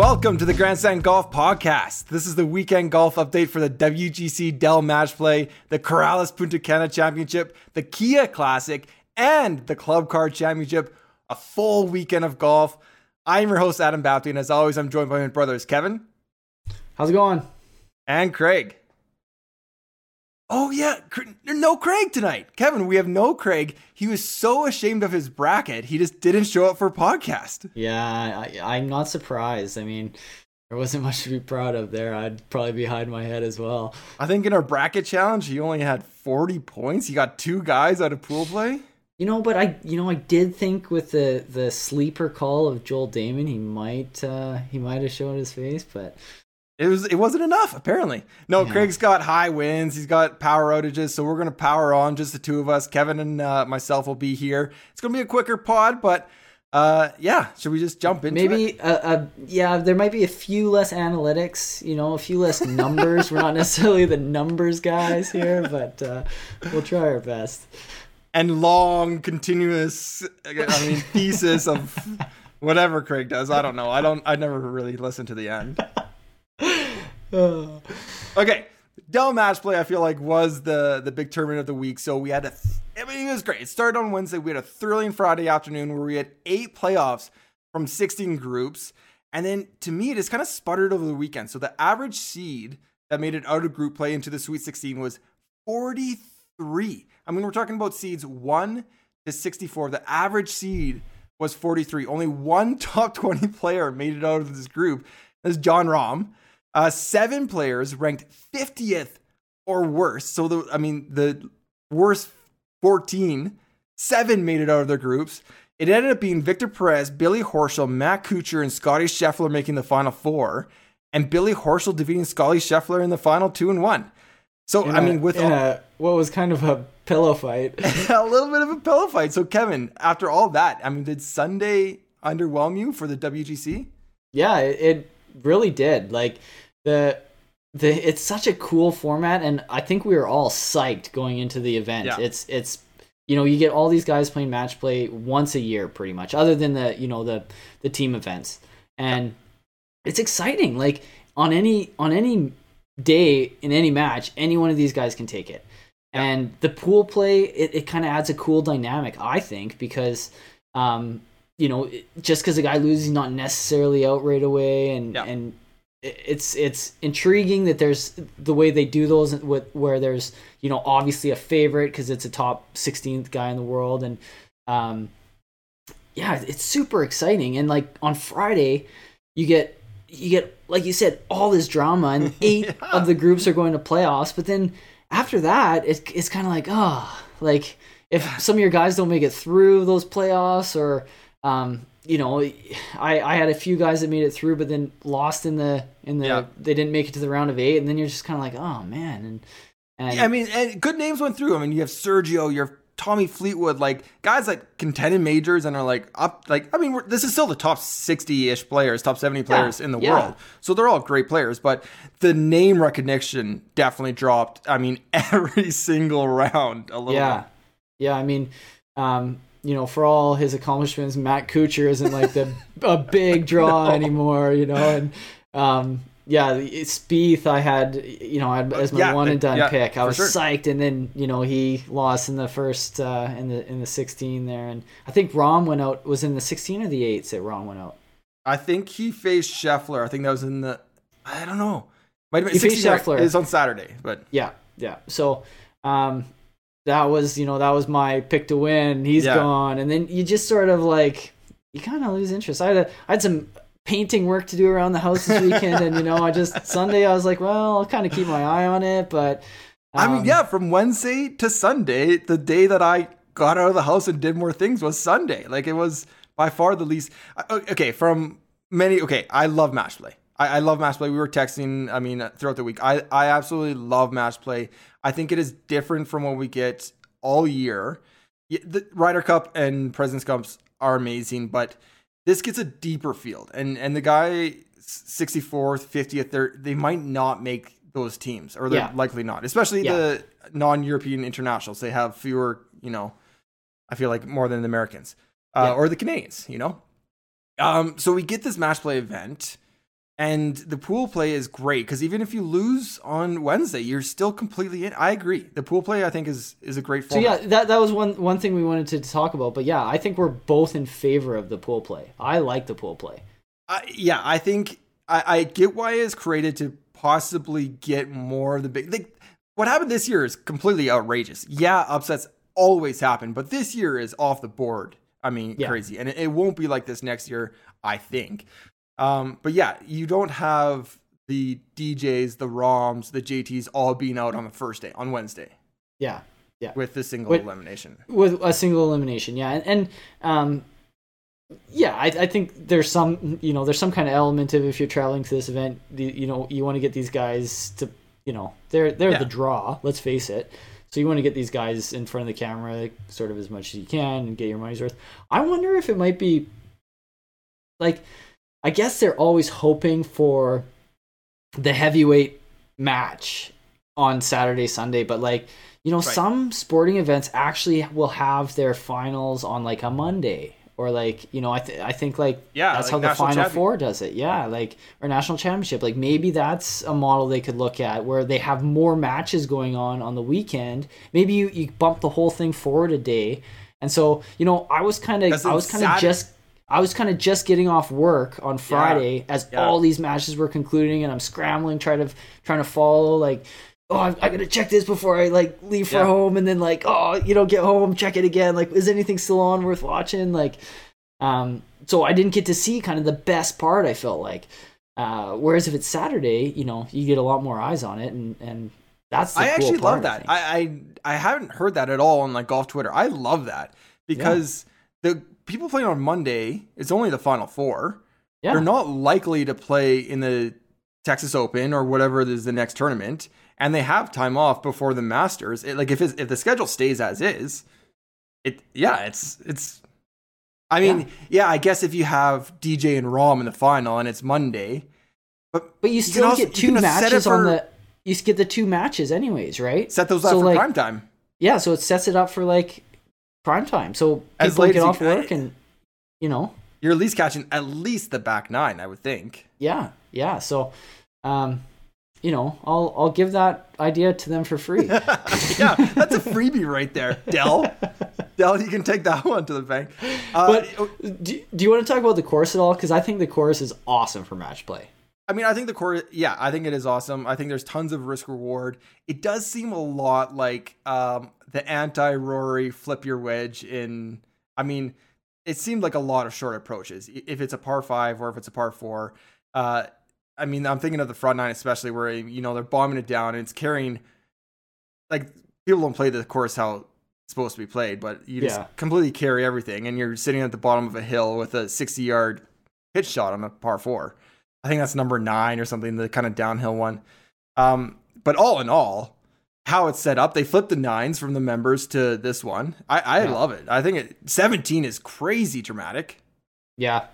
Welcome to the Grandstand Golf Podcast. This is the weekend golf update for the WGC Dell Match Play, the Corales Puntacana Championship, the Kia Classic, and the Club Car Championship. A full weekend of golf. I'm your host, Adam Bapty, and as always, I'm joined by my brothers, Kevin. How's it going? And Craig. Oh, yeah, no Craig tonight. Kevin, we have no Craig. He was so ashamed of his bracket, he just didn't show up for podcast. Yeah, I, am not surprised. I mean, there wasn't much to be proud of there. I'd probably be hiding my head as well. I think in our bracket challenge, he only had 40 points. He got two guys out of pool play. You know, but I, you know, I did think with the the sleeper call of Joel Dahmen, he might, uh, he might have shown his face, but it was it wasn't enough apparently. No, yeah. Craig's got high winds. He's got power outages, so we're gonna power on just the two of us. Kevin and uh, myself will be here. It's gonna be a quicker pod, but uh, yeah. Should we just jump into maybe? It? Uh, uh, yeah, there might be a few less analytics. You know, a few less numbers. we're not necessarily the numbers guys here, but uh, we'll try our best. And long, continuous. I mean, thesis of whatever Craig does. I don't know. I don't. I never really listen to the end. Uh, okay. Dell match play, I feel like, was the the big tournament of the week. So we had a, th- I mean, it was great. It started on Wednesday. We had a thrilling Friday afternoon where we had eight playoffs from 16 groups. And then to me, it just kind of sputtered over the weekend. So the average seed that made it out of group play into the Sweet 16 was 43. I mean, we're talking about seeds 1 to 64. The average seed was 43. Only one top 20 player made it out of this group. That's Jon Rahm. Uh, seven players ranked 50th or worse. So, the, I mean, the worst 14, seven made it out of their groups. It ended up being Victor Perez, Billy Horschel, Matt Kuchar, and Scottie Scheffler making the final four, and Billy Horschel defeating Scottie Scheffler in the final two and one. So, in I mean, with all, a, what was kind of a pillow fight, a little bit of a pillow fight. So, Kevin, after all that, I mean, did Sunday underwhelm you for the WGC? Yeah, it, it really did. Like the the it's such a cool format, and I think we were all psyched going into the event. Yeah. It's it's you know you get all these guys playing match play once a year pretty much, other than the you know the the team events, and yeah. it's exciting. Like on any on any day in any match, any one of these guys can take it. Yeah. And the pool play, it, it kind of adds a cool dynamic, I think, because um, you know, just because a guy loses, he's not necessarily out right away, and yeah. and it's it's intriguing that there's the way they do those with where there's you know obviously a favorite because it's a top 16th guy in the world and um yeah it's super exciting and like on friday you get you get like you said all this drama and eight yeah. of the groups are going to playoffs but then after that it, it's kind of like oh like if some of your guys don't make it through those playoffs or um, you know, I I had a few guys that made it through, but then lost in the in the yeah. they didn't make it to the round of eight, and then you're just kind of like, oh man, and and yeah, I mean, and good names went through. I mean, you have Sergio, you have Tommy Fleetwood, like guys like contended majors and are like up. Like I mean, this is still the top sixty ish players, top seventy players yeah. in the yeah. world, so they're all great players. But the name recognition definitely dropped. I mean, every single round a little. Yeah, bit. yeah. I mean. Um, you know, for all his accomplishments, Matt Kuchar isn't like the a big draw no. anymore, you know, and um, yeah, Spieth I had, you know, as my yeah, one and done yeah, pick. I was sure. psyched, and then you know he lost in the first uh, in the in the 16 there, and I think Rahm went out was in the 16 or the eights that Rahm went out. I think he faced Scheffler. I think that was in the I don't know. Might have been he faced Scheffler. It's on Saturday, but yeah, yeah. So um, that was you know that was my pick to win. He's yeah. gone, and then you just sort of like you kind of lose interest. I had a, I had some painting work to do around the house this weekend, and you know I just Sunday I was like, well, I'll kind of keep my eye on it, but. Um, I mean, um, yeah, from Wednesday to Sunday, the day that I got out of the house and did more things was Sunday. Like it was by far the least. Okay, from many. Okay, I love match play. I, I love match play. We were texting. I mean, throughout the week, I I absolutely love match play. I think it is different from what we get all year. The Ryder Cup and Presidents Cups are amazing, but this gets a deeper field. And and the guy 64th, 50th, they might not make those teams, or they're yeah. likely not. Especially yeah. the non-European internationals. They have fewer, you know. I feel like more than the Americans uh, yeah. or the Canadians. You know. Um, so we get this match play event And the pool play is great because even if you lose on Wednesday, you're still completely in. I agree. The pool play, I think, is is a great format. So yeah, that that was one one thing we wanted to talk about. But yeah, I think we're both in favor of the pool play. I like the pool play. Uh, yeah, I think I, I get why it's created to possibly get more of the big. Like, what happened this year is completely outrageous. Yeah, upsets always happen, but this year is off the board. I mean, yeah. crazy, and it, it won't be like this next year. I think. Um, but yeah, you don't have the DJs, the Rahms, the JTs all being out on the first day, on Wednesday. Yeah. Yeah. With the single with, elimination. With a single elimination, yeah. And, and um, yeah, I, I think there's some, you know, there's some kind of element of if you're traveling to this event, you know, you want to get these guys to, you know, they're they're yeah. the draw. Let's face it. So you want to get these guys in front of the camera, sort of as much as you can, and get your money's worth. I wonder if it might be, like, I guess they're always hoping for the heavyweight match on Saturday, Sunday, but like, you know, right. some sporting events actually will have their finals on like a Monday or like, you know, I th- I think like yeah, that's like how the National Final Four does it. Yeah, like or national championship. Like maybe that's a model they could look at where they have more matches going on on the weekend. Maybe you you bump the whole thing forward a day. And so, you know, I was kind of I was kind of just I was kind of just getting off work on Friday yeah. as yeah. all these matches were concluding, and I'm scrambling, trying to trying to follow like. Oh, I, I gotta check this before I like leave for yeah. home, and then like, oh, you know, get home, check it again. Like, is anything still on worth watching? Like, um, so I didn't get to see kind of the best part. I felt like, uh, whereas if it's Saturday, you know, you get a lot more eyes on it, and and that's I cool actually love that. I, I, I haven't heard that at all on like golf Twitter. I love that because the people playing on Monday, it's only the final four. Yeah. They're not likely to play in the Texas Open or whatever is the next tournament, and they have time off before the Masters. It, like if if the schedule stays as is, it yeah, it's it's. I mean, yeah. yeah. I guess if you have DJ and Rahm in the final and it's Monday, but but you still you also, get two matches for, on the. You get the two matches anyways, right? Set those up so for like, prime time. Yeah, so it sets it up for like prime time. So as people get off work and you know you're at least catching at least the back nine, I would think. Yeah, yeah. So, um, you know, I'll I'll give that idea to them for free. yeah, that's a freebie right there, Dell. Dell, you can take that one to the bank. Uh, but do, do you want to talk about the course at all? Because I think the course is awesome for match play. I mean, I think the core, yeah, I think it is awesome. I think there's tons of risk reward. It does seem a lot like um, the anti Rory flip your wedge in. I mean, it seemed like a lot of short approaches. If it's a par five or if it's a par four, uh, I mean, I'm thinking of the front nine especially, where you know they're bombing it down and it's carrying. Like people don't play the course how it's supposed to be played, but you just yeah. completely carry everything, and you're sitting at the bottom of a hill with a 60 yard pitch shot on a par four. I think that's number nine or something, the kind of downhill one. Um, but all in all, how it's set up, they flipped the nines from the members to this one. I, I yeah. love it. I think it 17 is crazy dramatic. Yeah.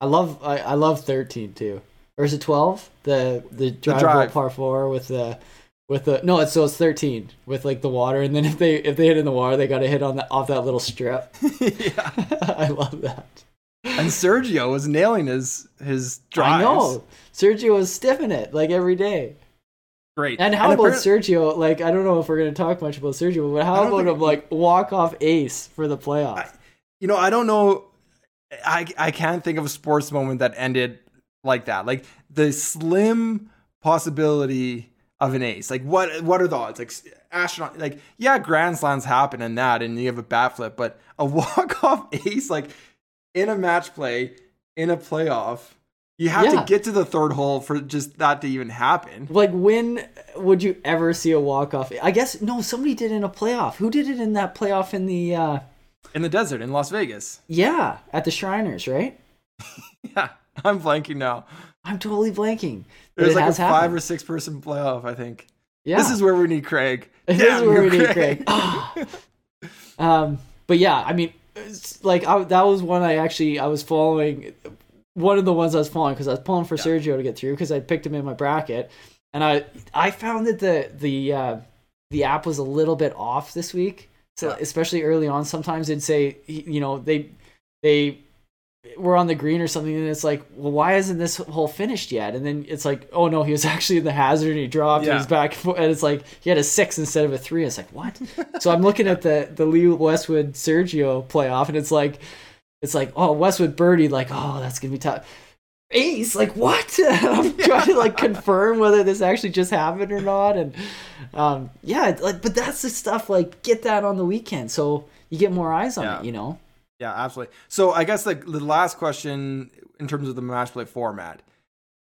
I love I, I love 13 too. Or is it 12? The the drive, the drive. par four with the with the no, it's so it's 13 with like the water, and then if they if they hit in the water, they got to hit on the off that little strip. yeah, I love that. And Sergio was nailing his his drives. I know Sergio was stiffing it like every day. Great. And how and about Sergio? Like I don't know if we're gonna talk much about Sergio, but how about him like walk off ace for the playoff? I, you know, I don't know. I I can't think of a sports moment that ended like that. Like the slim possibility of an ace. Like what what are the odds? Like astronaut. Like yeah, grand slams happen in that, and you have a bat flip, but a walk off ace like in a match play in a playoff. You have yeah. to get to the third hole for just that to even happen. Like when would you ever see a walk off? I guess no, somebody did in a playoff. Who did it in that playoff in the uh in the desert in Las Vegas? Yeah, at the Shriners, right? yeah, I'm blanking now. I'm totally blanking. There's like a five or six person playoff, I think. Yeah. This is where we need Craig. This Damn, is where we Craig. need Craig. um, but yeah, I mean, like I, that was one I actually I was following. One of the ones I was pulling because I was pulling for yeah. Sergio to get through because I picked him in my bracket, and I I found that the the uh, the app was a little bit off this week. So yeah. especially early on, sometimes it'd say you know they they we're on the green or something, and it's like, well, why isn't this hole finished yet? And then it's like, oh no, he was actually in the hazard and he dropped yeah. and he's back, and it's like he had a six instead of a three. It's like what? so I'm looking at the the Lee Westwood Sergio playoff, and it's like, it's like, oh Westwood birdie, like oh that's gonna be tough. Ace, like what? I'm trying to like confirm whether this actually just happened or not, and um, yeah, like, but that's the stuff like get that on the weekend so you get more eyes on yeah. it, you know. Yeah, absolutely. So I guess like the last question in terms of the match play format,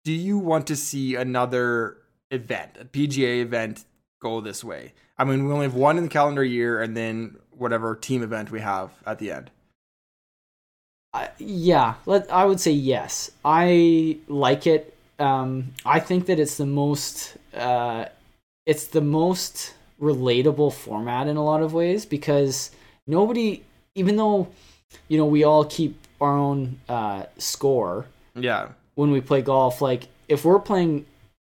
do you want to see another event, a PGA event, go this way? I mean, we only have one in the calendar year, and then whatever team event we have at the end. Uh, yeah, let, I would say yes. I like it. Um, I think that it's the most uh, it's the most relatable format in a lot of ways because nobody, even though you know, we all keep our own uh, score. Yeah. When we play golf, like if we're playing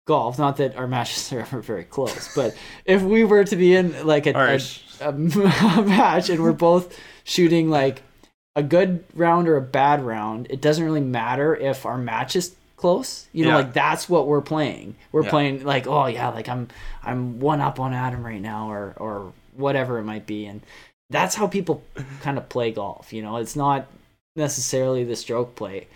golf, not that our matches are ever very close, but if we were to be in like a, a, a, match and we're both shooting like a good round or a bad round, it doesn't really matter if our match is close. You know, yeah. like that's what we're playing. We're yeah. playing like, oh yeah, like I'm I'm one up on Adam right now or or whatever it might be. And that's how people kind of play golf. You know, it's not necessarily the stroke play.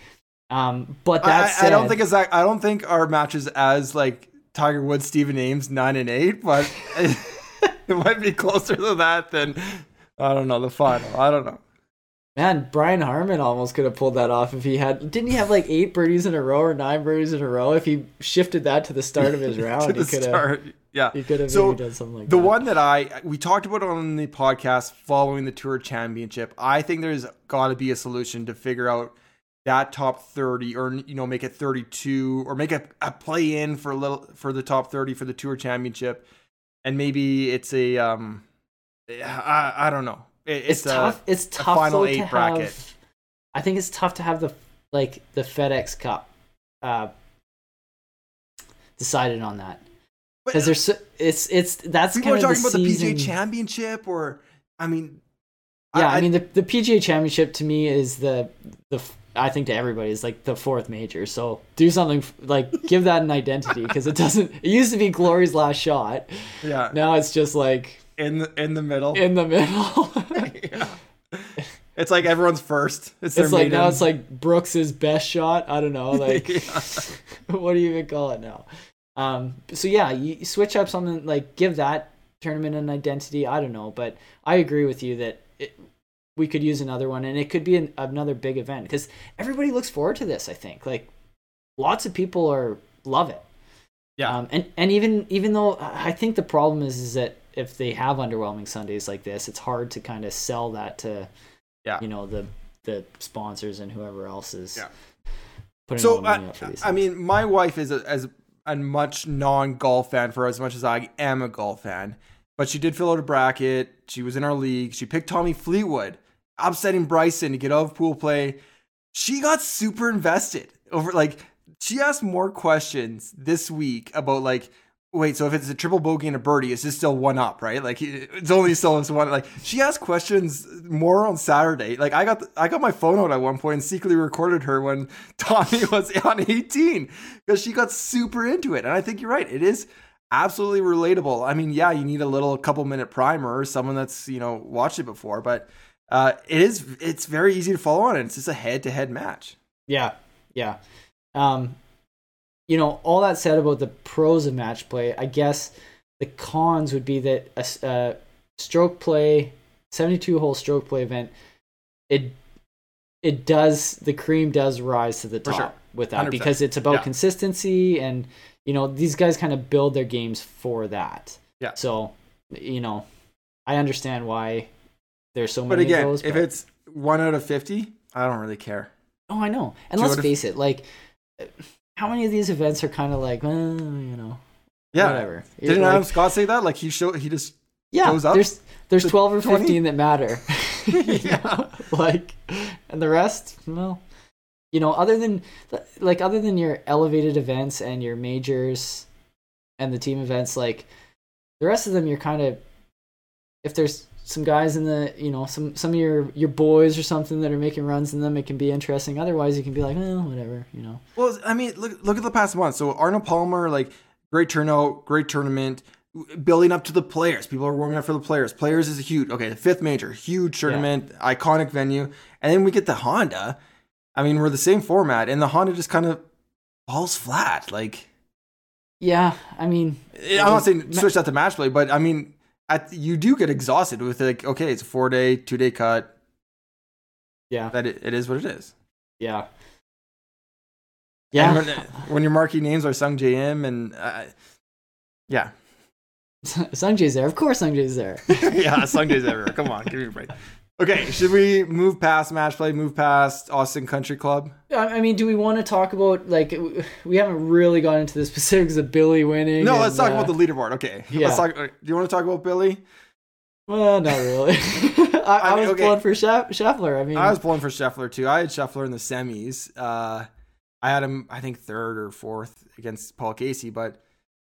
Um, but that I, said, I don't think it's that. I don't think our match is as like Tiger Woods, Stephen Ames, nine and eight, but it, it might be closer to that than I don't know the final. I don't know. Man, Brian Harman almost could have pulled that off if he had. Didn't he have like eight birdies in a row or nine birdies in a row? If he shifted that to the start of his round, he could have. Yeah, he could have so done something like that. the that. one that I we talked about on the podcast following the Tour Championship. I think there's got to be a solution to figure out that top 30 or you know make it 32 or make a, a play in for a little for the top 30 for the tour championship and maybe it's a um i, I don't know it, it's, it's, tough. it's tough. final eight bracket. Have, I think it's tough to have the like the FedEx Cup uh, decided on that because there's so, it's it's that's people kind are talking the about season. the PGA Championship or I mean yeah I, I, mean the the PGA Championship to me is the the I think to everybody is like the fourth major so do something like give that an identity because it doesn't it used to be Glory's last shot yeah now it's just like in the in the middle. In the middle. yeah. It's like everyone's first. It's, it's like maiden. now it's like Brooks's best shot. I don't know, like what do you even call it now? Um, so yeah, you switch up something like give that tournament an identity. I don't know, but I agree with you that it, we could use another one, and it could be an, another big event because everybody looks forward to this. I think like lots of people are love it. Yeah, um, and and even even though I think the problem is is that if they have underwhelming Sundays like this, it's hard to kind of sell that to, yeah, you know, the the sponsors and whoever else is. Yeah. Putting so I, I mean, my wife is a, as a much non golf fan for as much as I am a golf fan, but she did fill out a bracket. She was in our league. She picked Tommy Fleetwood, upsetting Bryson to get out of pool play. She got super invested over like she asked more questions this week about like wait, so if it's a triple bogey and a birdie, it's just still one up, right? Like it's only still one. Like she asked questions more on Saturday. Like I got the, I got my phone out at one point and secretly recorded her when Tommy was on 18 because she got super into it. And I think you're right. It is absolutely relatable. I mean, yeah, you need a little couple minute primer or someone that's you know watched it before, but uh, it is it's very easy to follow on. And it's just a head to head match. Yeah, yeah. Um, you know, all that said about the pros of match play, I guess the cons would be that a, a uh, stroke play, 72 hole stroke play event, it it does the cream does rise to the top sure. with that 100%. because it's about yeah. consistency and you know these guys kind of build their games for that. Yeah. So you know, I understand why there's so many. But again, those, if it's one out of fifty, I don't really care. Oh, I know. And let's face it, like how many of these events are kind of like, well, you know, yeah, whatever. Didn't like, Adam Scott say that? Like he show he just yeah, goes up. There's there's twelve or 20? fifteen that matter. yeah, like, and the rest, well, you know, other than like other than your elevated events and your majors and the team events, like the rest of them, you're kind of if there's some guys in the you know some some of your your boys or something that are making runs in them, it can be interesting. Otherwise, you can be like, well, whatever, you know. Well, I mean, look look at the past month. So Arnold Palmer, like great turnout, great tournament, building up to the players. People are warming up for the players. Players is a huge okay, the fifth major, huge tournament, yeah. iconic venue, and then we get the Honda. I mean, we're the same format, and the Honda just kind of falls flat. Like, yeah, I mean, I'm not saying switch that to match play, but I mean at, you do get exhausted with like okay it's a four day two day cut. Yeah. That it, it is what it is. Yeah. Yeah. when, when, your marquee names are Sungjae and uh, yeah. Sungjae's there. Of course Sungjae's there. Yeah Sungjae's everywhere come on give me a break Okay, should we move past match play, move past Austin Country Club? I mean, do we want to talk about like we haven't really gone into the specifics of Billy winning? No, and, let's talk uh, about the leaderboard. Okay, yeah. Let's talk, do you want to talk about Billy? Well, not really. I, I, I was okay. pulling for Scheffler. I mean, I was pulling for Scheffler too. I had Scheffler in the semis. Uh, I had him, I think, third or fourth against Paul Casey, but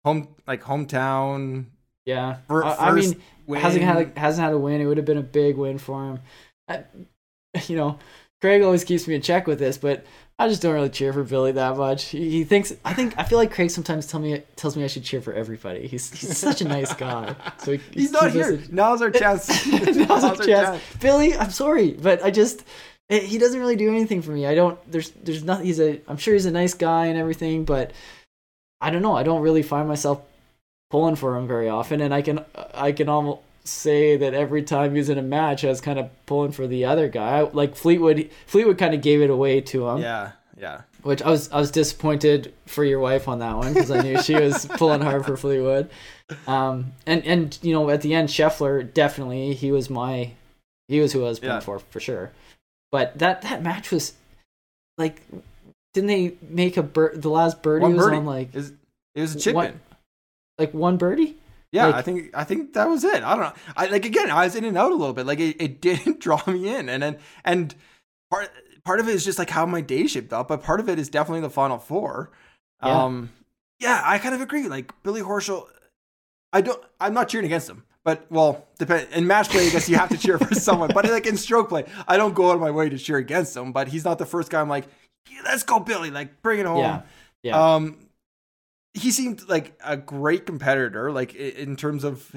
home like hometown yeah, For, I, I mean, win. hasn't had a, hasn't had a win. It would have been a big win for him. I, you know, Craig always keeps me in check with this, but I just don't really cheer for Billy that much. He, he thinks I think I feel like Craig sometimes tell me tells me I should cheer for everybody. He's, he's such a nice guy. So he, he's not here. Now's our chance. Now's, Now's our chance. chance. Billy, I'm sorry, but I just it, he doesn't really do anything for me. I don't. There's there's nothing. He's a. I'm sure he's a nice guy and everything, but I don't know. I don't really find myself pulling for him very often, and I can I can almost say that every time he's in a match, I was kind of pulling for the other guy. Like Fleetwood, Fleetwood kind of gave it away to him. Yeah, yeah. Which I was I was disappointed for your wife on that one because I knew she was pulling hard for Fleetwood. Um, and and you know at the end, Scheffler definitely he was my he was who I was pulling yeah. for for sure. But that that match was like, didn't they make a bird? The last birdie one was on like Is, it was a chip one, like one birdie. Yeah, like, I think I think that was it. I don't know. I like again, I was in and out a little bit. Like it, it didn't draw me in, and then and part part of it is just like how my day shaped up, but part of it is definitely the final four. Yeah. Um, yeah, I kind of agree. Like Billy Horschel, I don't. I'm not cheering against him, but well, depend in match play. I guess you have to cheer for someone. But like in stroke play, I don't go out of my way to cheer against him. But he's not the first guy. I'm like, yeah, let's go, Billy. Like bring it home. Yeah. Yeah. Um, he seemed like a great competitor, like in terms of.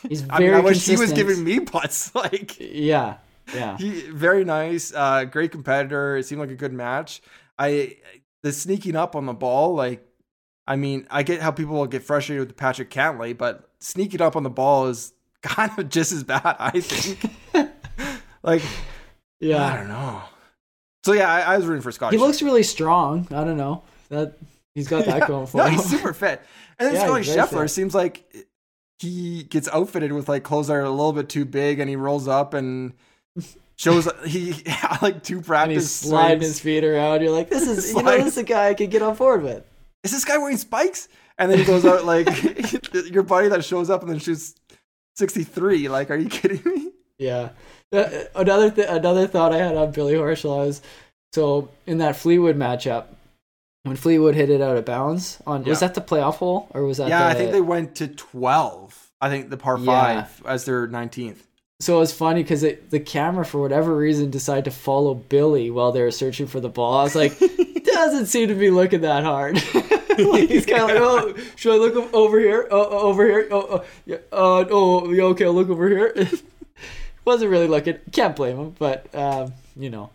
He's very. I, mean, I wish he was giving me putts. Like, yeah, yeah. He very nice, uh, great competitor. It seemed like a good match. I the sneaking up on the ball, like, I mean, I get how people will get frustrated with Patrick Cantlay, but sneaking up on the ball is kind of just as bad, I think. like, yeah, I don't know. So yeah, I, I was rooting for Scott. He looks really strong. I don't know that He's got that yeah. going for no, him. he's super fit. And then yeah, Scottie Scheffler fit. seems like he gets outfitted with like clothes that are a little bit too big, and he rolls up and shows he like two practice. And he's sliding his feet around. You're like, this is you know this is a guy I could get on board with. Is this guy wearing spikes? And then he goes out like your buddy that shows up and then shoots 63. Like, are you kidding me? Yeah. Another th- another thought I had on Billy Horschel was so in that Fleetwood matchup, when Fleetwood hit it out of bounds on yeah. was that the playoff hole or was that yeah the, I think they went to twelve I think the par yeah. five as their nineteenth. So it was funny because the camera for whatever reason decided to follow Billy while they were searching for the ball. I was like, doesn't seem to be looking that hard. like he's kind of like, oh, should I look over here? Oh, oh over here? Oh, oh, yeah, uh, oh, yeah, okay, I'll look over here. Wasn't really looking. Can't blame him, but um, you know.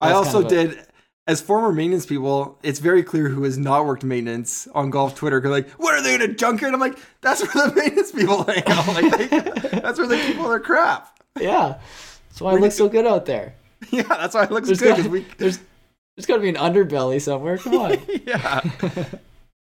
I also kind of did as former maintenance people, it's very clear who has not worked maintenance on golf Twitter. Cause like, what are they in a junkyard? I'm like, that's where the maintenance people hang out. Like, they, that's where they keep all their crap. Yeah, that's why I look so good out there. Yeah, that's why it looks there's good. Gotta, we... There's there's got to be an underbelly somewhere. Come on. yeah.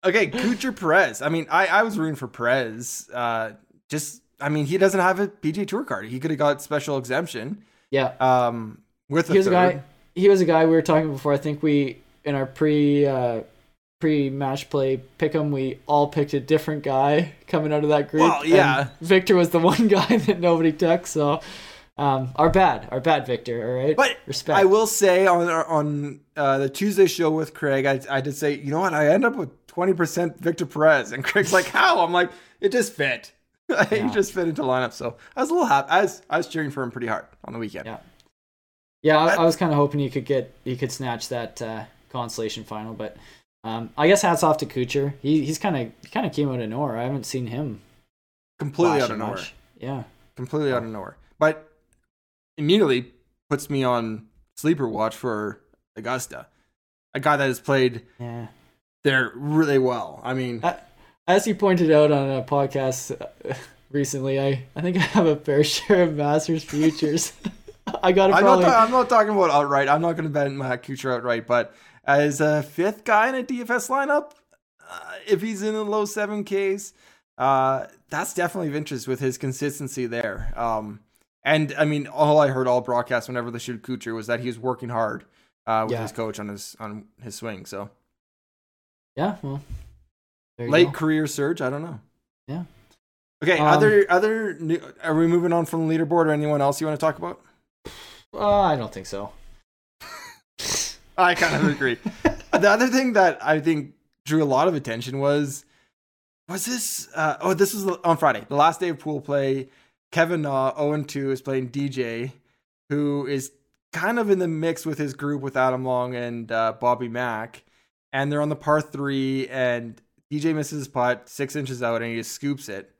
Okay, Kuchar Perez. I mean, I I was rooting for Perez. Uh, just I mean, he doesn't have a PGA Tour card. He could have got special exemption. Yeah. Um, with a Here's third. a guy he was a guy we were talking before. I think we in our pre uh, pre match play pick him. We all picked a different guy coming out of that group. Well, yeah. Victor was the one guy that nobody took. So um, our bad, our bad, Victor. All right, but respect. I will say on on uh, the Tuesday show with Craig, I, I did say, you know what? I end up with twenty percent Victor Perez, and Craig's like, how? I'm like, it just fit. he yeah. just fit into lineup. So I was a little happy. I was, I was cheering for him pretty hard on the weekend. Yeah, yeah. I, I was kind of hoping he could get he could snatch that uh, consolation final, but um, I guess hats off to Kuchar. He he's kind of kind of came out of nowhere. I haven't seen him completely out of nowhere. Much. Yeah, completely out of nowhere. But immediately puts me on sleeper watch for Augusta, a guy that has played yeah. there really well. I mean, as you pointed out on a podcast uh, recently, I I think I have a fair share of Masters futures. I got probably. I'm not, I'm not talking about outright. I'm not going to bet my Kuchar outright, but as a fifth guy in a DFS lineup, uh, if he's in the low seven Ks, uh, that's definitely of interest with his consistency there. Um, and I mean, all I heard all broadcasts whenever they showed Kuchar was that he was working hard uh, with yeah. his coach on his on his swing. So, yeah, well, late go. career surge. I don't know. Yeah. Okay. Um, other other. New, are we moving on from the leaderboard or anyone else you want to talk about? Uh, I don't think so. I kind of agree. the other thing that I think drew a lot of attention was was this uh, oh this was on Friday, the last day of pool play. Kevin Na, 0 2, is playing DJ, who is kind of in the mix with his group with Adam Long and uh, Bobby Mack. And they're on the par three, and DJ misses his putt six inches out, and he just scoops it.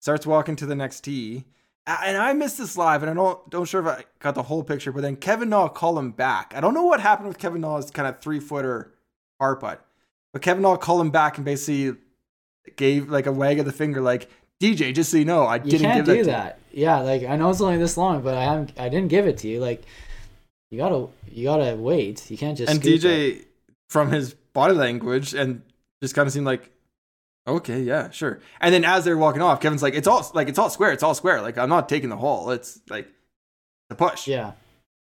Starts walking to the next tee. And I missed this live, and I don't don't sure if I got the whole picture. But then Kevin Na called him back. I don't know what happened with Kevin Na's kind of three footer par putt, but Kevin Na called him back and basically gave like a wag of the finger, like DJ, just so you know, I you didn't can't give do that. Yeah, like I know it's only this long, but I haven't, I didn't give it to you. Like you gotta, you gotta wait. You can't just. And DJ, it. from his body language, and just kind of seemed like, okay, yeah, sure. And then as they're walking off, Kevin's like, it's all like it's all square, it's all square. Like I'm not taking the hole. It's like the push. Yeah,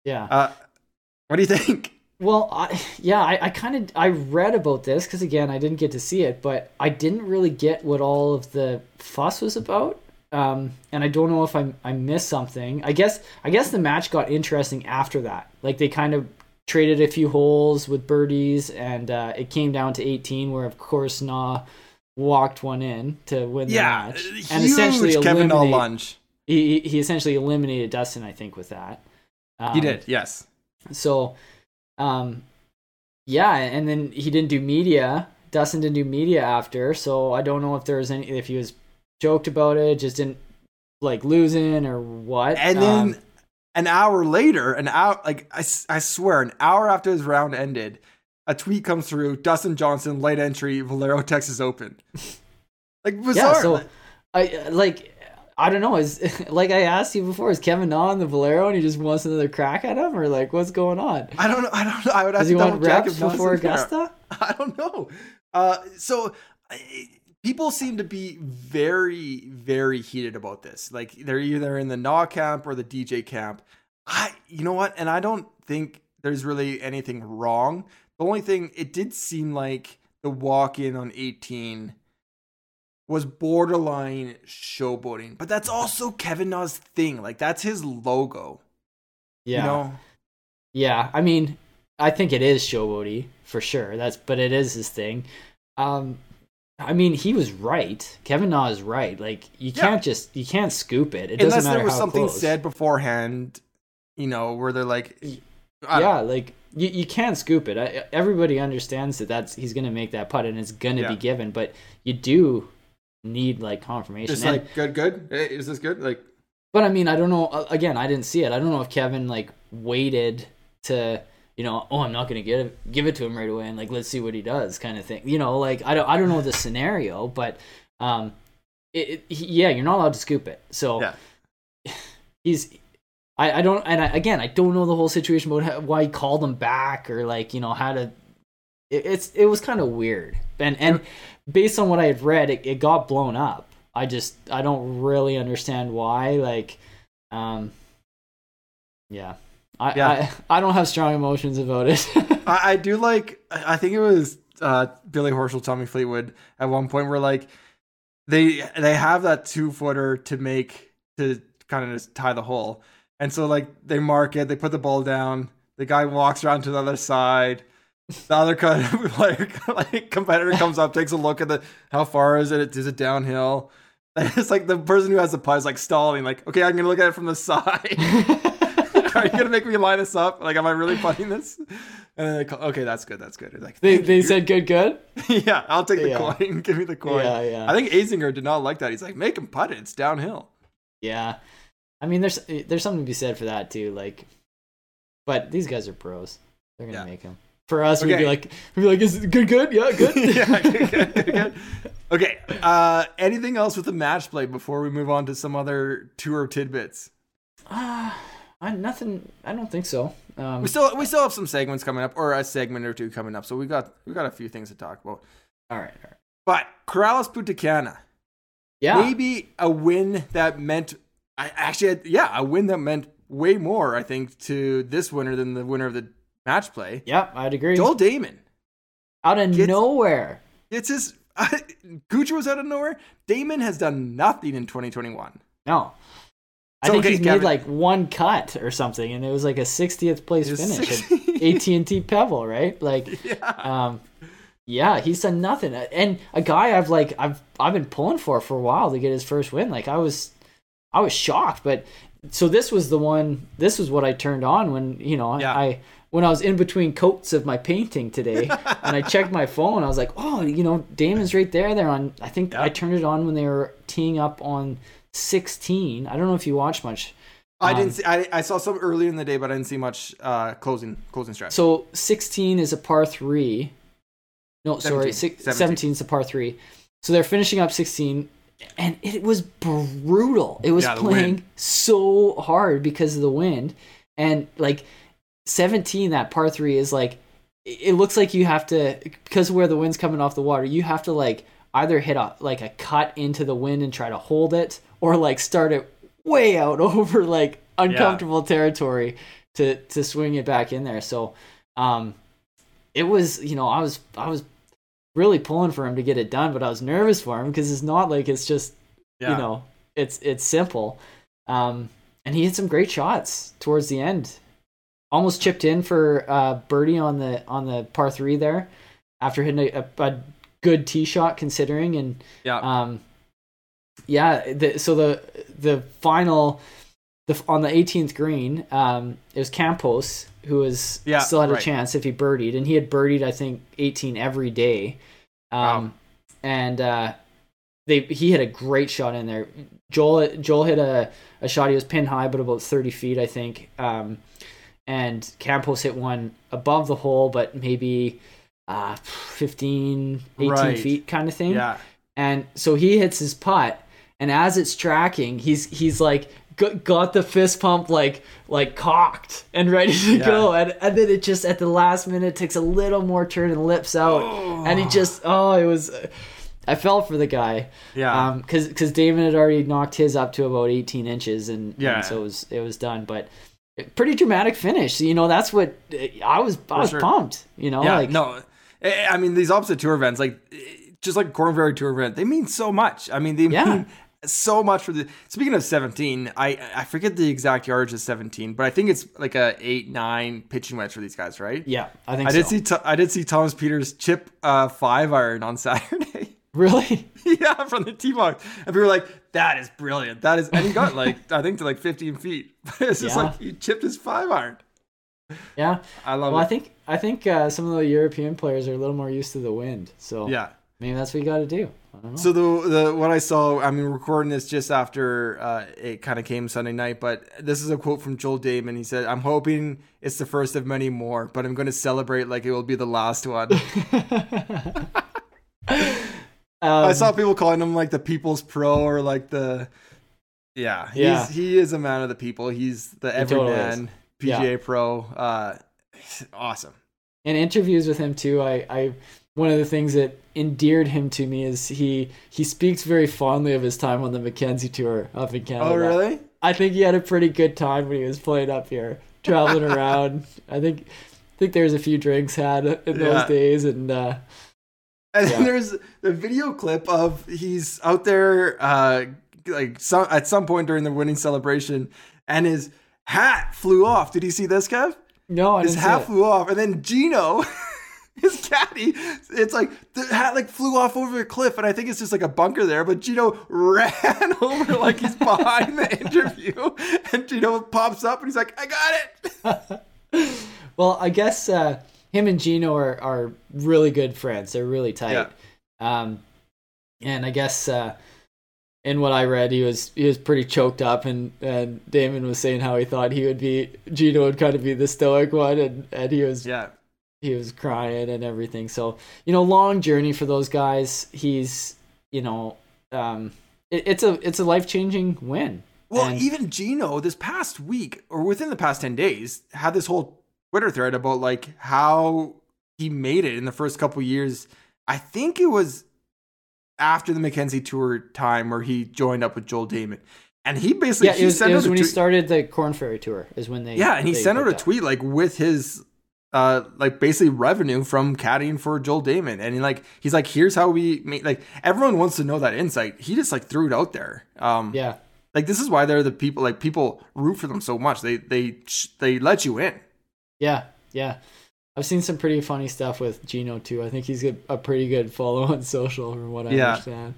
yeah. Uh, what do you think? Well, I, yeah, I, I kind of I read about this because again I didn't get to see it, but I didn't really get what all of the fuss was about, um, and I don't know if I I missed something. I guess I guess the match got interesting after that. Like they kind of traded a few holes with birdies, and uh, it came down to 18, where of course Na walked one in to win the yeah, match, and essentially Kevin Na lunge. He he essentially eliminated Dustin, I think, with that. Um, he did, yes. So um, yeah, and then he didn't do media. Dustin didn't do media after, so I don't know if there was any if he was joked about it, just didn't like losing or what. And then um, an hour later, an hour like I, I swear, an hour after his round ended, a tweet comes through: Dustin Johnson late entry, Valero Texas Open. like bizarre. Yeah, so I like I don't know. Is like I asked you before, is Kevin on the Valero and he just wants another crack at him, or like what's going on? I don't know. I don't know. I would have Does to he double want check reps before Augusta. I don't know. Uh, so people seem to be very, very heated about this. Like they're either in the Na camp or the DJ camp. I, you know what? And I don't think there's really anything wrong. The only thing it did seem like the walk in on 18 was borderline showboating, but that's also Kevin Na's thing. Like that's his logo. Yeah. You know? Yeah. I mean, I think it is showboaty for sure. That's but it is his thing. Um I mean, he was right. Kevin Na is right. Like you can't just you can't scoop it. It Unless doesn't matter there was something close. said beforehand, you know, where they're like, yeah, like you, you can't scoop it. I, everybody understands that that's he's gonna make that putt and it's gonna yeah. be given, but you do need like confirmation. Just like good, good. Is this good? Like, but I mean, I don't know. Again, I didn't see it. I don't know if Kevin like waited to, you know, oh, I'm not gonna give it, give it to him right away, and like let's see what he does, kind of thing. You know, like I don't, I don't know the scenario, but um, it, it, yeah, you're not allowed to scoop it. So yeah. he's. I, I don't and I, again I don't know the whole situation about why he called him back or like you know how to it, it's it was kind of weird and and based on what I had read, it, it got blown up. I just I don't really understand why. Like, um, yeah, I yeah. I, I don't have strong emotions about it. I, I do like. I think it was uh, Billy Horschel, Tommy Fleetwood at one point where like they they have that two footer to make to kind of just tie the hole, and so like they mark it, they put the ball down, the guy walks around to the other side the other player, like competitor comes up, takes a look at the how far is it? Is it downhill? It's like the person who has the putt is like stalling, like, okay, I'm gonna look at it from the side. Are you gonna make me line this up? Like, am I really putting this? And then they call, okay, that's good, that's good. Like they they said good, good. yeah, I'll take the yeah. coin. Give me the coin. Yeah, yeah. I think Azinger did not like that. He's like, make him putt it. It's downhill. Yeah, I mean, there's there's something to be said for that too. Like, but these guys are pros. They're gonna yeah. make him. For us, okay. we'd be like, we'd be like, is it good, good? Yeah, good. yeah, good, good, good, good. Okay. Uh, anything else with the match play before we move on to some other tour tidbits? Uh, I nothing. I don't think so. Um, we still we still have some segments coming up, or a segment or two coming up. So we got we got a few things to talk about. All right, all right. But Corales Puntacana, yeah, maybe a win that meant. I actually, yeah, a win that meant way more. I think to this winner than the winner of the match play. Yeah, I'd agree. Joel Dahmen. out of gets, nowhere. It's his. Uh, Gucci was out of nowhere. Dahmen has done nothing in 2021. No. I so, think okay, he's Kevin. made like one cut or something, and it was like a 60th place finish at AT&T Pebble, right? Like, yeah. um, yeah, he's done nothing. And a guy I've like I've I've been pulling for for a while to get his first win. Like I was, I was shocked. But so this was the one. This was what I turned on when you know yeah. I when I was in between coats of my painting today, and I checked my phone. I was like, oh, you know, Dahmen's right there. They're on. I think yep. I turned it on when they were teeing up on 16. I don't know if you watched much. I um, didn't see. I, I saw some earlier in the day, but I didn't see much uh, closing closing stretch. So 16 is a par three. No, 17, sorry, six, 17. is a par three. So they're finishing up 16, and it was brutal. It was yeah, playing wind. so hard because of the wind, and like 17, that par three is like it looks like you have to because where the wind's coming off the water, you have to like either hit a like a cut into the wind and try to hold it or like start it way out over like uncomfortable yeah. territory to to swing it back in there. So um it was, you know, I was I was really pulling for him to get it done, but I was nervous for him because it's not like it's just yeah. you know, it's it's simple. Um and he hit some great shots towards the end. Almost chipped in for uh birdie on the on the par 3 there after hitting a, a, a good tee shot considering and yeah um yeah the, so the the final the on the 18th green um it was Campos who was yeah, still had a chance if he birdied and he had birdied I think 18 every day um wow. and uh they he hit a great shot in there Joel Joel hit a a shot he was pin high but about 30 feet I think um and Campos hit one above the hole but maybe uh, 15, 18 right. feet kind of thing. Yeah. And so he hits his putt, and as it's tracking, he's he's like got the fist pump like like cocked and ready to yeah. go, and and then it just at the last minute takes a little more turn and lips out, oh. and he just oh it was. I fell for the guy. Yeah. Um, cause, cause Dahmen had already knocked his up to about 18 inches and, yeah. And so it was, it was done. But pretty dramatic finish. You know, that's what I was, I was sure. pumped, you know, yeah, like, no, I mean, these opposite tour events, like just like Corn Ferry Tour event, they mean so much. I mean, they yeah. mean so much for the. Speaking of seventeen, I I forget the exact yardage of seventeen, but I think it's like a eight nine pitching wedge for these guys, right? Yeah, I think I so. did see I did see Thomas Pieters chip uh, five iron on Saturday. Really? yeah, from the tee box, and we were like, "That is brilliant." That is, and he got like I think to like fifteen feet. it's just yeah. like he chipped his five iron. Yeah, I love well, it. I think I think uh, some of the European players are a little more used to the wind, so yeah, maybe that's what you got to do. So the the what I saw, I mean, recording this just after uh, it kind of came Sunday night, but this is a quote from Joel Dahmen. He said, "I'm hoping it's the first of many more, but I'm going to celebrate like it will be the last one." Um, I saw people calling him like the People's Pro or like the yeah, yeah. he is a man of the people. He's the everyman. Totally PGA yeah. Pro. Uh, awesome. In interviews with him too, I, I one of the things that endeared him to me is he he speaks very fondly of his time on the Mackenzie Tour up in Canada. Oh, really? I think he had a pretty good time when he was playing up here, traveling around. I think I think there's a few drinks had in those days, and uh, and yeah. then there's the video clip of he's out there, uh, like some at some point during the winning celebration, and his hat flew off. Did you see this, Kev? No, I his hat flew off, and then Gino. his caddy, it's like the hat like flew off over a cliff, and I think it's just like a bunker there. But Gino ran over like he's behind the interview, and Gino pops up and he's like, "I got it." well, I guess uh, him and Gino are are really good friends. They're really tight. Yeah. Um, and I guess uh, in what I read, he was he was pretty choked up, and and Dahmen was saying how he thought he would be Gino would kind of be the stoic one, and and he was yeah he was crying and everything. So you know, long journey for those guys. He's you know, um, it, it's a it's a life changing win. Well, and, even Geno this past week or within the past ten days had this whole Twitter thread about like how he made it in the first couple years. I think it was after the Mackenzie Tour time where he joined up with Joel Dahmen. And he basically yeah, it was, it was when he started the Corn Ferry Tour is when they yeah, and he sent out a tweet like with his uh like basically revenue from caddying for Joel Dahmen and he, like he's like here's how we make like everyone wants to know that insight. He just like threw it out there. Um, yeah, like this is why they're the people like people root for them so much. They they they let you in. Yeah, yeah. I've seen some pretty funny stuff with Geno too. I think he's a, a pretty good follow on social, from what I yeah. understand.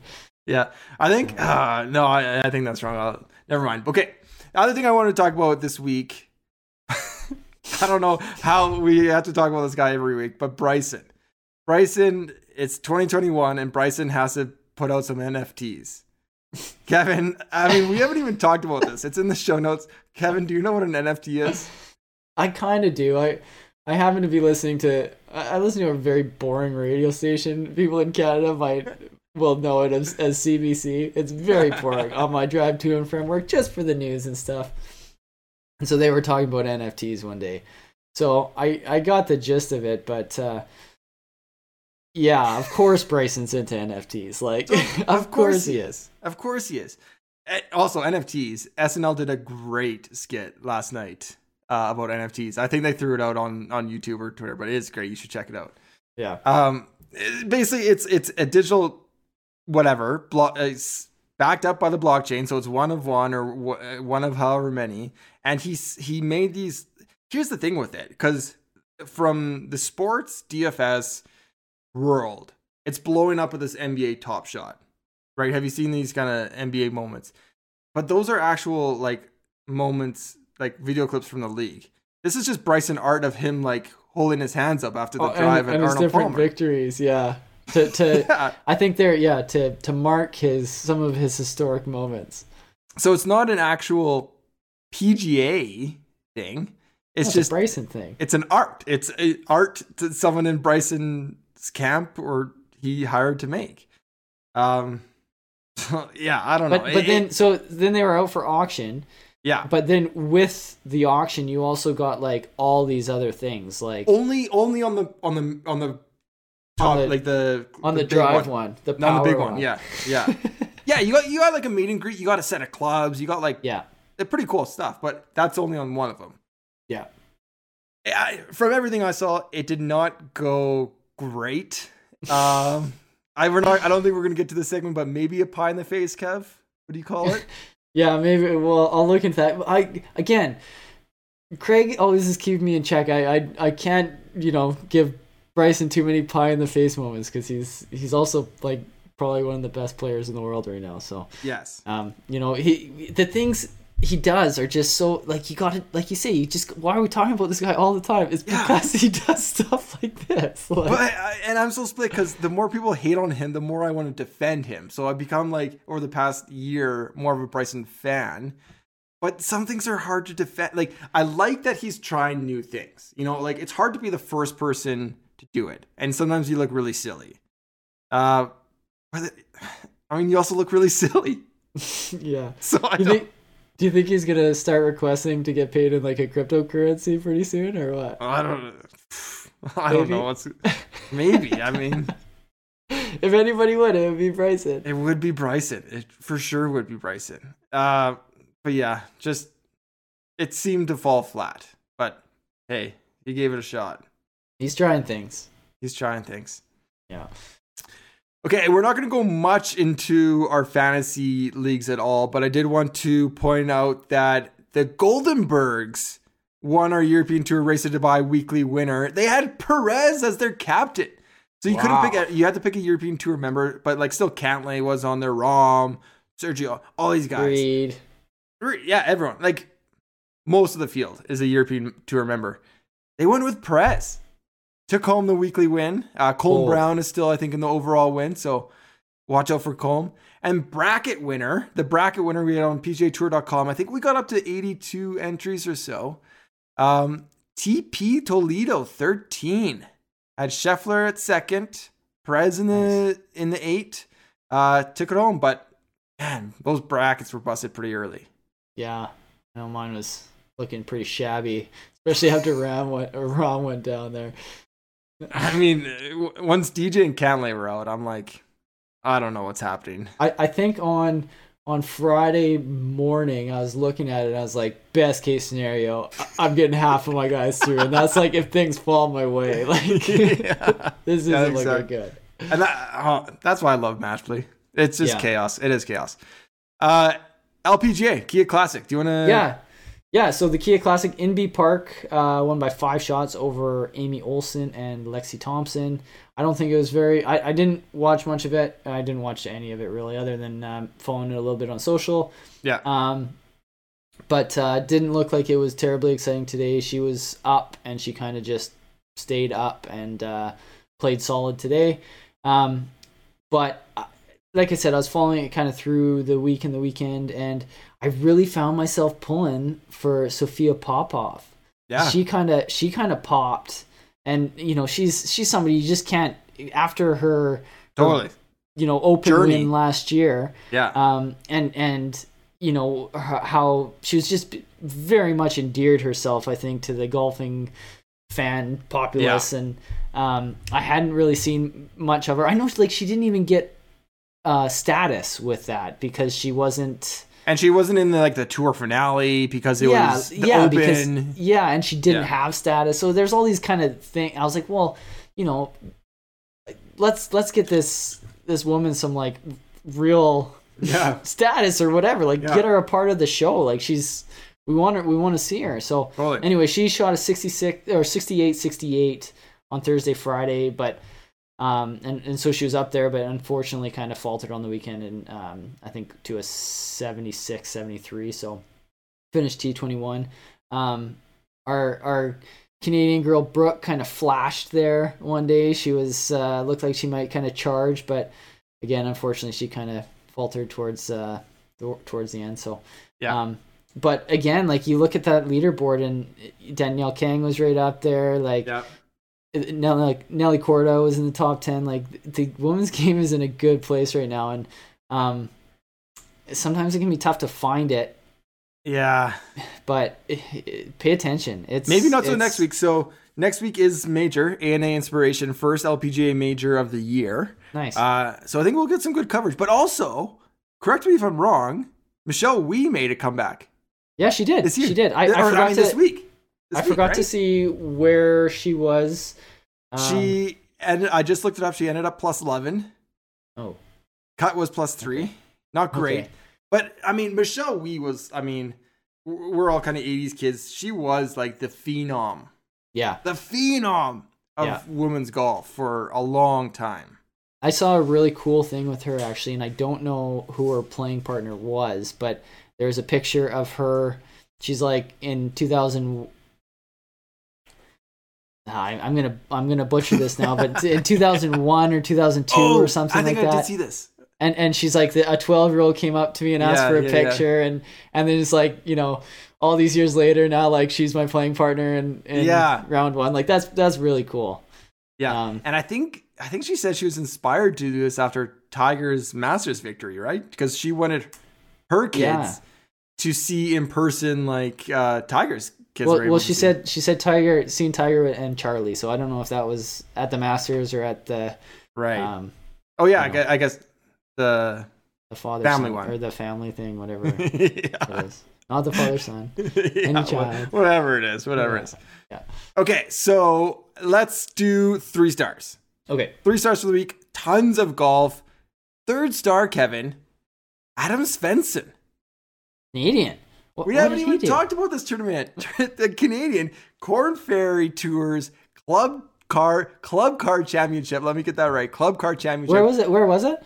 Yeah, I think uh, no, I, I think that's wrong. I'll, never mind. Okay, the other thing I wanted to talk about this week. I don't know how we have to talk about this guy every week, but Bryson, Bryson, it's 2021, and Bryson has to put out some NFTs. Kevin, I mean, we haven't even talked about this. It's in the show notes. Kevin, do you know what an NFT is? I kind of do. I I happen to be listening to I listen to a very boring radio station. People in Canada might will know it as, as CBC. It's very boring on my drive to and from work just for the news and stuff. And so they were talking about NFTs one day. So I I got the gist of it, but uh, yeah, of course Bryson's into NFTs. Like, of, of course he is. Of course he is. Also, NFTs. SNL did a great skit last night uh, about NFTs. I think they threw it out on on YouTube or Twitter, but it is great. You should check it out. Yeah. Um. Basically, it's it's a digital whatever block. Backed up by the blockchain, so it's one of one or w- uh, one of however many. And he's he made these. Here's the thing with it, because from the sports DFS world, it's blowing up with this NBA Top Shot, right? Have you seen these kind of NBA moments? But those are actual like moments like video clips from the league. This is just Bryson art of him like holding his hands up after the oh, drive and, and, and his different Palmer. victories. Yeah, to to yeah. I think they're yeah to to mark his some of his historic moments. So it's not an actual PGA thing. It's That's just a Bryson thing. It's an art. It's a art to someone in Bryson's camp or he hired to make. Um, yeah, I don't know. But, but it, then, so then they were out for auction, yeah. But then with the auction, you also got like all these other things, like only only on the on the on the top, the, like the on the, the drive one, one the not the big one. one. Yeah, yeah, yeah. You got you got like a meet and greet. You got a set of clubs. You got like yeah, they're pretty cool stuff. But that's only on one of them. Yeah. I, from everything I saw, it did not go great. Um, I we're not. I don't think we're gonna get to the segment, but maybe a pie in the face, Kev. What do you call it? Yeah, maybe. Well, I'll look into that. I again, Craig always is keeping me in check. I I, I can't you know give Bryson too many pie in the face moments because he's he's also like probably one of the best players in the world right now. So. Yes, um, you know he the things he does are just so like you got to like you say you just why are we talking about this guy all the time? It's yeah. because he does stuff like this like, but I, and i'm so split because the more people hate on him the more i want to defend him. So i've become like over the past year more of a bryson fan. But some things are hard to defend like i like that he's trying new things you know like it's hard to be the first person to do it and sometimes you look really silly uh i mean you also look really silly yeah so i don't think- do you think he's gonna start requesting to get paid in like a cryptocurrency pretty soon, or what? I don't. Know. I don't know. What's maybe? I mean, if anybody would, it would be Bryson. It would be Bryson. It for sure would be Bryson. Uh, but yeah, just it seemed to fall flat. But hey, he gave it a shot. He's trying things. He's trying things. Yeah. Okay, we're not going to go much into our fantasy leagues at all, but I did want to point out that the Goldenbergs won our European Tour Race to Dubai weekly winner. They had Perez as their captain. So you wow. couldn't pick a, you had to pick a European Tour member, but like still Cantlay was on there, Rahm, Sergio, all these guys. Reed. Yeah, everyone. Like most of the field is a European Tour member. They went with Perez. Took home the weekly win. Uh, Cole Brown is still, I think, in the overall win. So watch out for Colm. And bracket winner, the bracket winner we had on PGAtour.com. I think we got up to 82 entries or so. Um, TP Toledo 13 had Scheffler at second, Perez in the nice. in the eight. Uh, took it home, but man, those brackets were busted pretty early. Yeah, no, mine was looking pretty shabby, especially after Rahm went Rahm went down there. I mean, once DJ and Cantlay were out, I'm like, I don't know what's happening. I, I think on on Friday morning, I was looking at it and I was like, best case scenario, I'm getting half of my guys through. And that's like if things fall my way. Like, yeah. this isn't looking good. And that, uh, that's why I love match play. It's just yeah. chaos. It is chaos. Uh, LPGA, Kia Classic. Do you want to? Yeah. Yeah, so the Kia Classic Inbee Park uh, won by five shots over Amy Olson and Lexi Thompson. I don't think it was very. I, I didn't watch much of it. I didn't watch any of it really, other than um, following it a little bit on social. Yeah. Um, but uh, didn't look like it was terribly exciting today. She was up and she kind of just stayed up and uh, played solid today. Um, but uh, like I said, I was following it kind of through the week and the weekend, and I really found myself pulling for Sophia Popov. Yeah, she kind of she kind of popped, and you know she's she's somebody you just can't after her totally her, you know open Journey. win last year. Yeah, um, and and you know how she was just very much endeared herself, I think, to the golfing fan populace, yeah. and um, I hadn't really seen much of her. I know like she didn't even get uh, status with that because she wasn't. And she wasn't in the like the tour finale because it yeah, was the yeah, open. Because, yeah, and she didn't yeah. have status. So there's all these kind of things. I was like, well, you know, let's let's get this this woman some like real yeah. status or whatever. Like yeah. get her a part of the show. Like she's we want her we want to see her. So totally. anyway, she shot a 66 or 68 68 on Thursday, Friday, but um, and, and so she was up there, but unfortunately kind of faltered on the weekend and um, I think to a 76, 73. So finished T21. Um, our, our Canadian girl Brooke kind of flashed there one day. She was, uh, looked like she might kind of charge, but again, unfortunately she kind of faltered towards, uh, towards the end. So, yeah. Um, but again, like you look at that leaderboard and Danielle Kang was right up there. Like, yeah. Nelly, like Nelly Korda was in the top ten. Like the women's game is in a good place right now, and um, sometimes it can be tough to find it. Yeah, but it, it, pay attention. It's maybe not so next week. So next week is major ANA Inspiration, first LPGA major of the year. Nice. Uh, so I think we'll get some good coverage. But also, correct me if I'm wrong. Michelle Wie made a comeback. Yeah, she did. This year. She did. I, I forgot I mean, to, this week. I week, forgot right? to see where she was. Um, she ended. I just looked it up. She ended up plus eleven. Oh, cut was plus three. Okay. Not great, okay. but I mean Michelle Wie was. I mean, we're all kind of '80s kids. She was like the phenom. Yeah, the phenom of yeah. women's golf for a long time. I saw a really cool thing with her actually, and I don't know who her playing partner was, but there's a picture of her. She's like in 2000 I, am gonna I'm gonna butcher this now, but in 2001 or 2002 oh, or something like that. I did see this. And and she's like the, a 12 year old came up to me and asked yeah, for a yeah, picture, yeah. and and then it's like you know all these years later now like she's my playing partner and in, in yeah. round one like that's that's really cool. Yeah, um, and I think I think she said she was inspired to do this after Tiger's Masters victory, right? Because she wanted her kids to see in person like uh, Tiger's kids well, well she said she said Tiger seen Tiger and Charlie, so I don't know if that was at the Masters or at the right. Um, oh yeah, I guess, I guess, the the father family son, one or the family thing, whatever yeah. Not the father son. yeah, Any child. Whatever it is, whatever yeah. it is. Yeah. Okay, so let's do three stars. Okay. Three stars for the week. Tons of golf. Third star, Kevin. Adam Svensson. Canadian. What, we what haven't even talked about this tournament. the Canadian Corn Ferry Tours Club Car Club Car Championship. Let me get that right. Club Car Championship. Where was it? Where was it?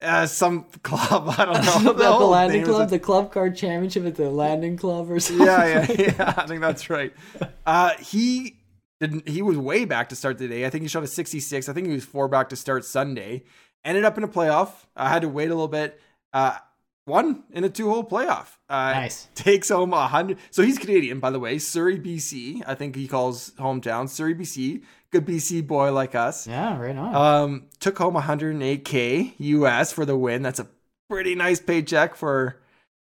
Uh, some club. I don't know. the, the landing club, the club car championship at the landing club or something. Yeah, yeah, yeah. I think that's right. Uh, he didn't. He was way back to start the day. I think he shot a 66. I think he was four back to start Sunday. Ended up in a playoff. I had to wait a little bit. Uh, won in a two-hole playoff. Uh, nice. Takes home a hundred. So he's Canadian, by the way. Surrey, BC. I think he calls hometown Surrey, BC. Good BC boy like us. Yeah, right on. Um, took home 108k US for the win. That's a pretty nice paycheck for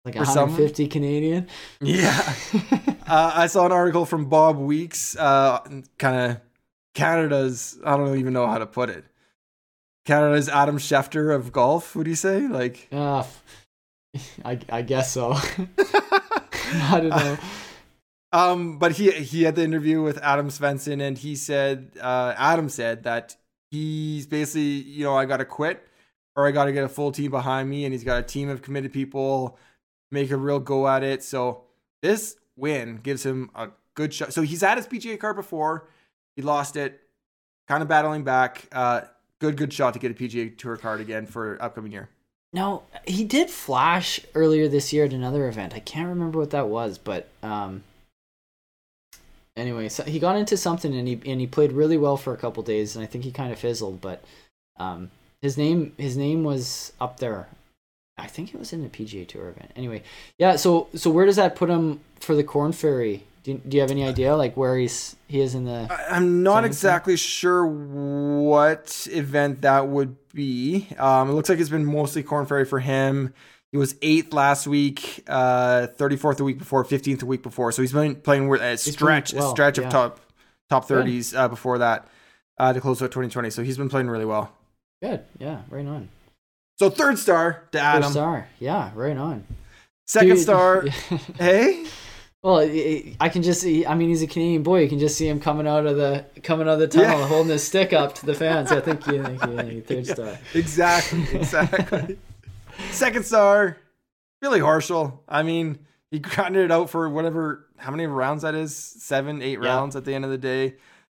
like for 150 someone. Canadian. Yeah. uh, I saw an article from Bob Weeks. Uh, kind of Canada's. I don't even know how to put it. Canada's Adam Schefter of golf. Would you say like? Uh, I I guess so. I don't know. Um, but he he had the interview with Adam Svensson, and he said uh, Adam said that he's basically you know I got to quit or I got to get a full team behind me, and he's got a team of committed people, make a real go at it. So this win gives him a good shot. So he's had his PGA card before, he lost it, kind of battling back. Uh, good good shot to get a PGA Tour card again for upcoming year. No, he did flash earlier this year at another event. I can't remember what that was, but um, anyway, so he got into something and he and he played really well for a couple days, and I think he kind of fizzled. But um, his name his name was up there. I think it was in the PGA Tour event. Anyway, yeah. So so where does that put him for the Corn Ferry? Do you, do you have any idea like where he's he is in the? I'm not exactly sure what event that would be. Um, it looks like it's been mostly Corn Ferry for him. He was eighth last week, uh, 34th the week before, 15th the week before. So he's been playing with a stretch, well, a stretch yeah. of top top 30s uh, before that uh, to close out 2020. So he's been playing really well. Good, yeah, right on. So third star to Adam. Third star, yeah, right on. Second Dude, star, hey. Well, I can just see. I mean, he's a Canadian boy. You can just see him coming out of the coming out of the tunnel, yeah. holding his stick up to the fans. I think you think you third yeah, star. Exactly, exactly. Second star, Billy Horschel. I mean, he grinded it out for whatever, how many rounds that is? Seven, eight yeah. rounds at the end of the day.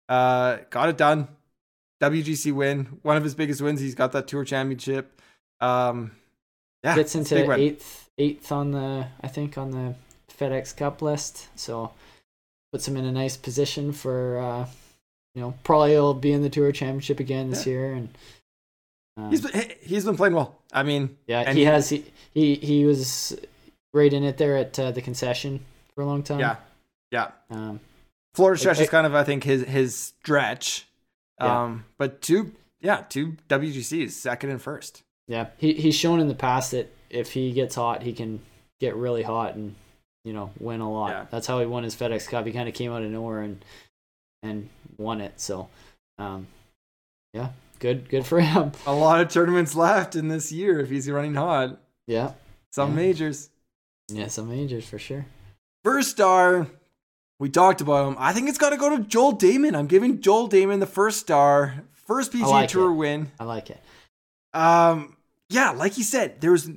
Uh, got it done. WGC win, one of his biggest wins. He's got that tour championship. Um, yeah, gets into eighth, eighth on the, I think, on the FedEx Cup list. So puts him in a nice position for, uh, you know, probably he'll be in the tour championship again this yeah. year. And um, he's been, he's been playing well. I mean, yeah, he, he has. He, he he was right in it there at uh, the concession for a long time. Yeah, yeah. Um, Florida stretch is kind of I think his his stretch. Yeah. Um, but two, yeah, two WGCs, second and first. Yeah, he he's shown in the past that if he gets hot, he can get really hot and you know win a lot. Yeah. That's how he won his FedEx Cup. He kind of came out of nowhere and and won it. So, um, yeah, good good for him. A lot of tournaments left in this year if he's running hot. Yeah. Some yeah. majors. Yeah, some majors for sure. First star, we talked about him. I think it's got to go to Joel Dahmen. I'm giving Joel Dahmen the first star, first PGA like Tour it. win. I like it. Um, yeah, like you said, there was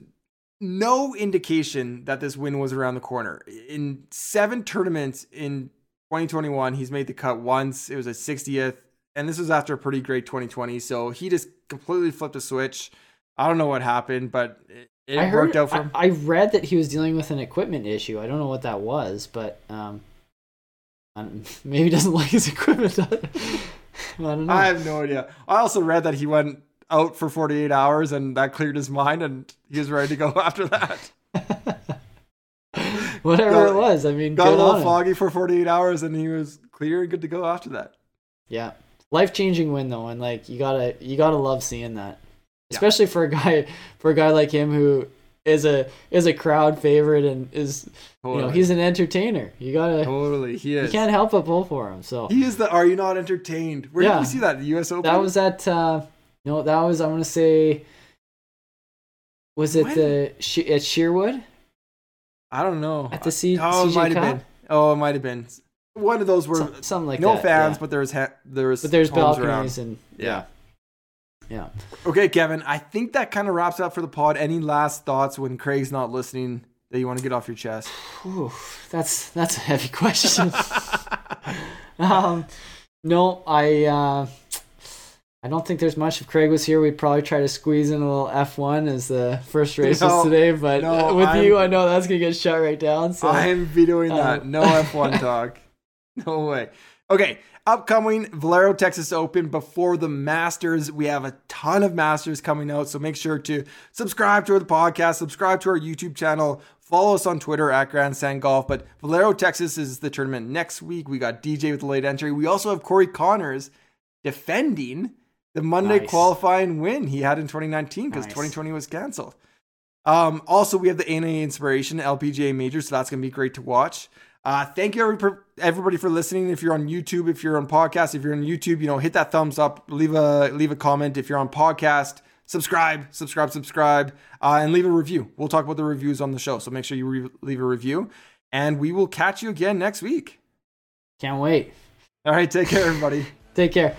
no indication that this win was around the corner. In seven tournaments in 2021, he's made the cut once. It was a 60th and this was after a pretty great 2020. So he just completely flipped a switch. I don't know what happened, but it, it I heard, worked out for him. I, I, read that he was dealing with an equipment issue. I don't know what that was, but um, maybe he doesn't like his equipment. I don't know. I have no idea. I also read that he went out for 48 hours and that cleared his mind and he was ready to go after that. Whatever got, it was, I mean, got a little foggy for 48 hours and he was clear and good to go after that. Yeah, life changing win though, and like you gotta you gotta love seeing that, especially yeah. for a guy for a guy like him who is a is a crowd favorite and is totally. you know he's an entertainer. You gotta totally he is. You can't help but pull for him. So he is the. Are you not entertained? Where yeah. did you see that? The U.S. Open. That was at. Uh, no, that was I want to say. Was it when? the at Sherwood? I don't know. At the C- oh, CJ it might have been. Oh, it might have been one of those were Some, something like no that, fans, yeah. but there's ha- there's but there's balconies around. and yeah. yeah. Okay, Kevin. I think that kind of wraps up for the pod. Any last thoughts when Craig's not listening that you want to get off your chest? Ooh, that's that's a heavy question. um, no, I uh, I don't think there's much. If Craig was here, we'd probably try to squeeze in a little F1 as the first races no, today. But no, with I'm, you, I know that's gonna get shut right down. So I am vetoing that. Um, no F1 talk. No way. Okay, upcoming Valero Texas Open before the Masters. We have a ton of Masters coming out, so make sure to subscribe to the podcast, subscribe to our YouTube channel, follow us on Twitter at Grandstand Golf. But Valero Texas is the tournament next week. We got DJ with the late entry. We also have Corey Conners defending the Monday nice. qualifying win he had in 2019 because nice. 2020 was canceled. Um, also, we have the ANA Inspiration LPGA Major, so that's going to be great to watch. Uh, thank you everybody for listening. If you're on YouTube, if you're on podcast, if you're on YouTube, you know, hit that thumbs up, leave a leave a comment. If you're on podcast, subscribe, subscribe, subscribe, uh, and leave a review. We'll talk about the reviews on the show, so make sure you re- leave a review, and we will catch you again next week. Can't wait. All right, take care, everybody. take care.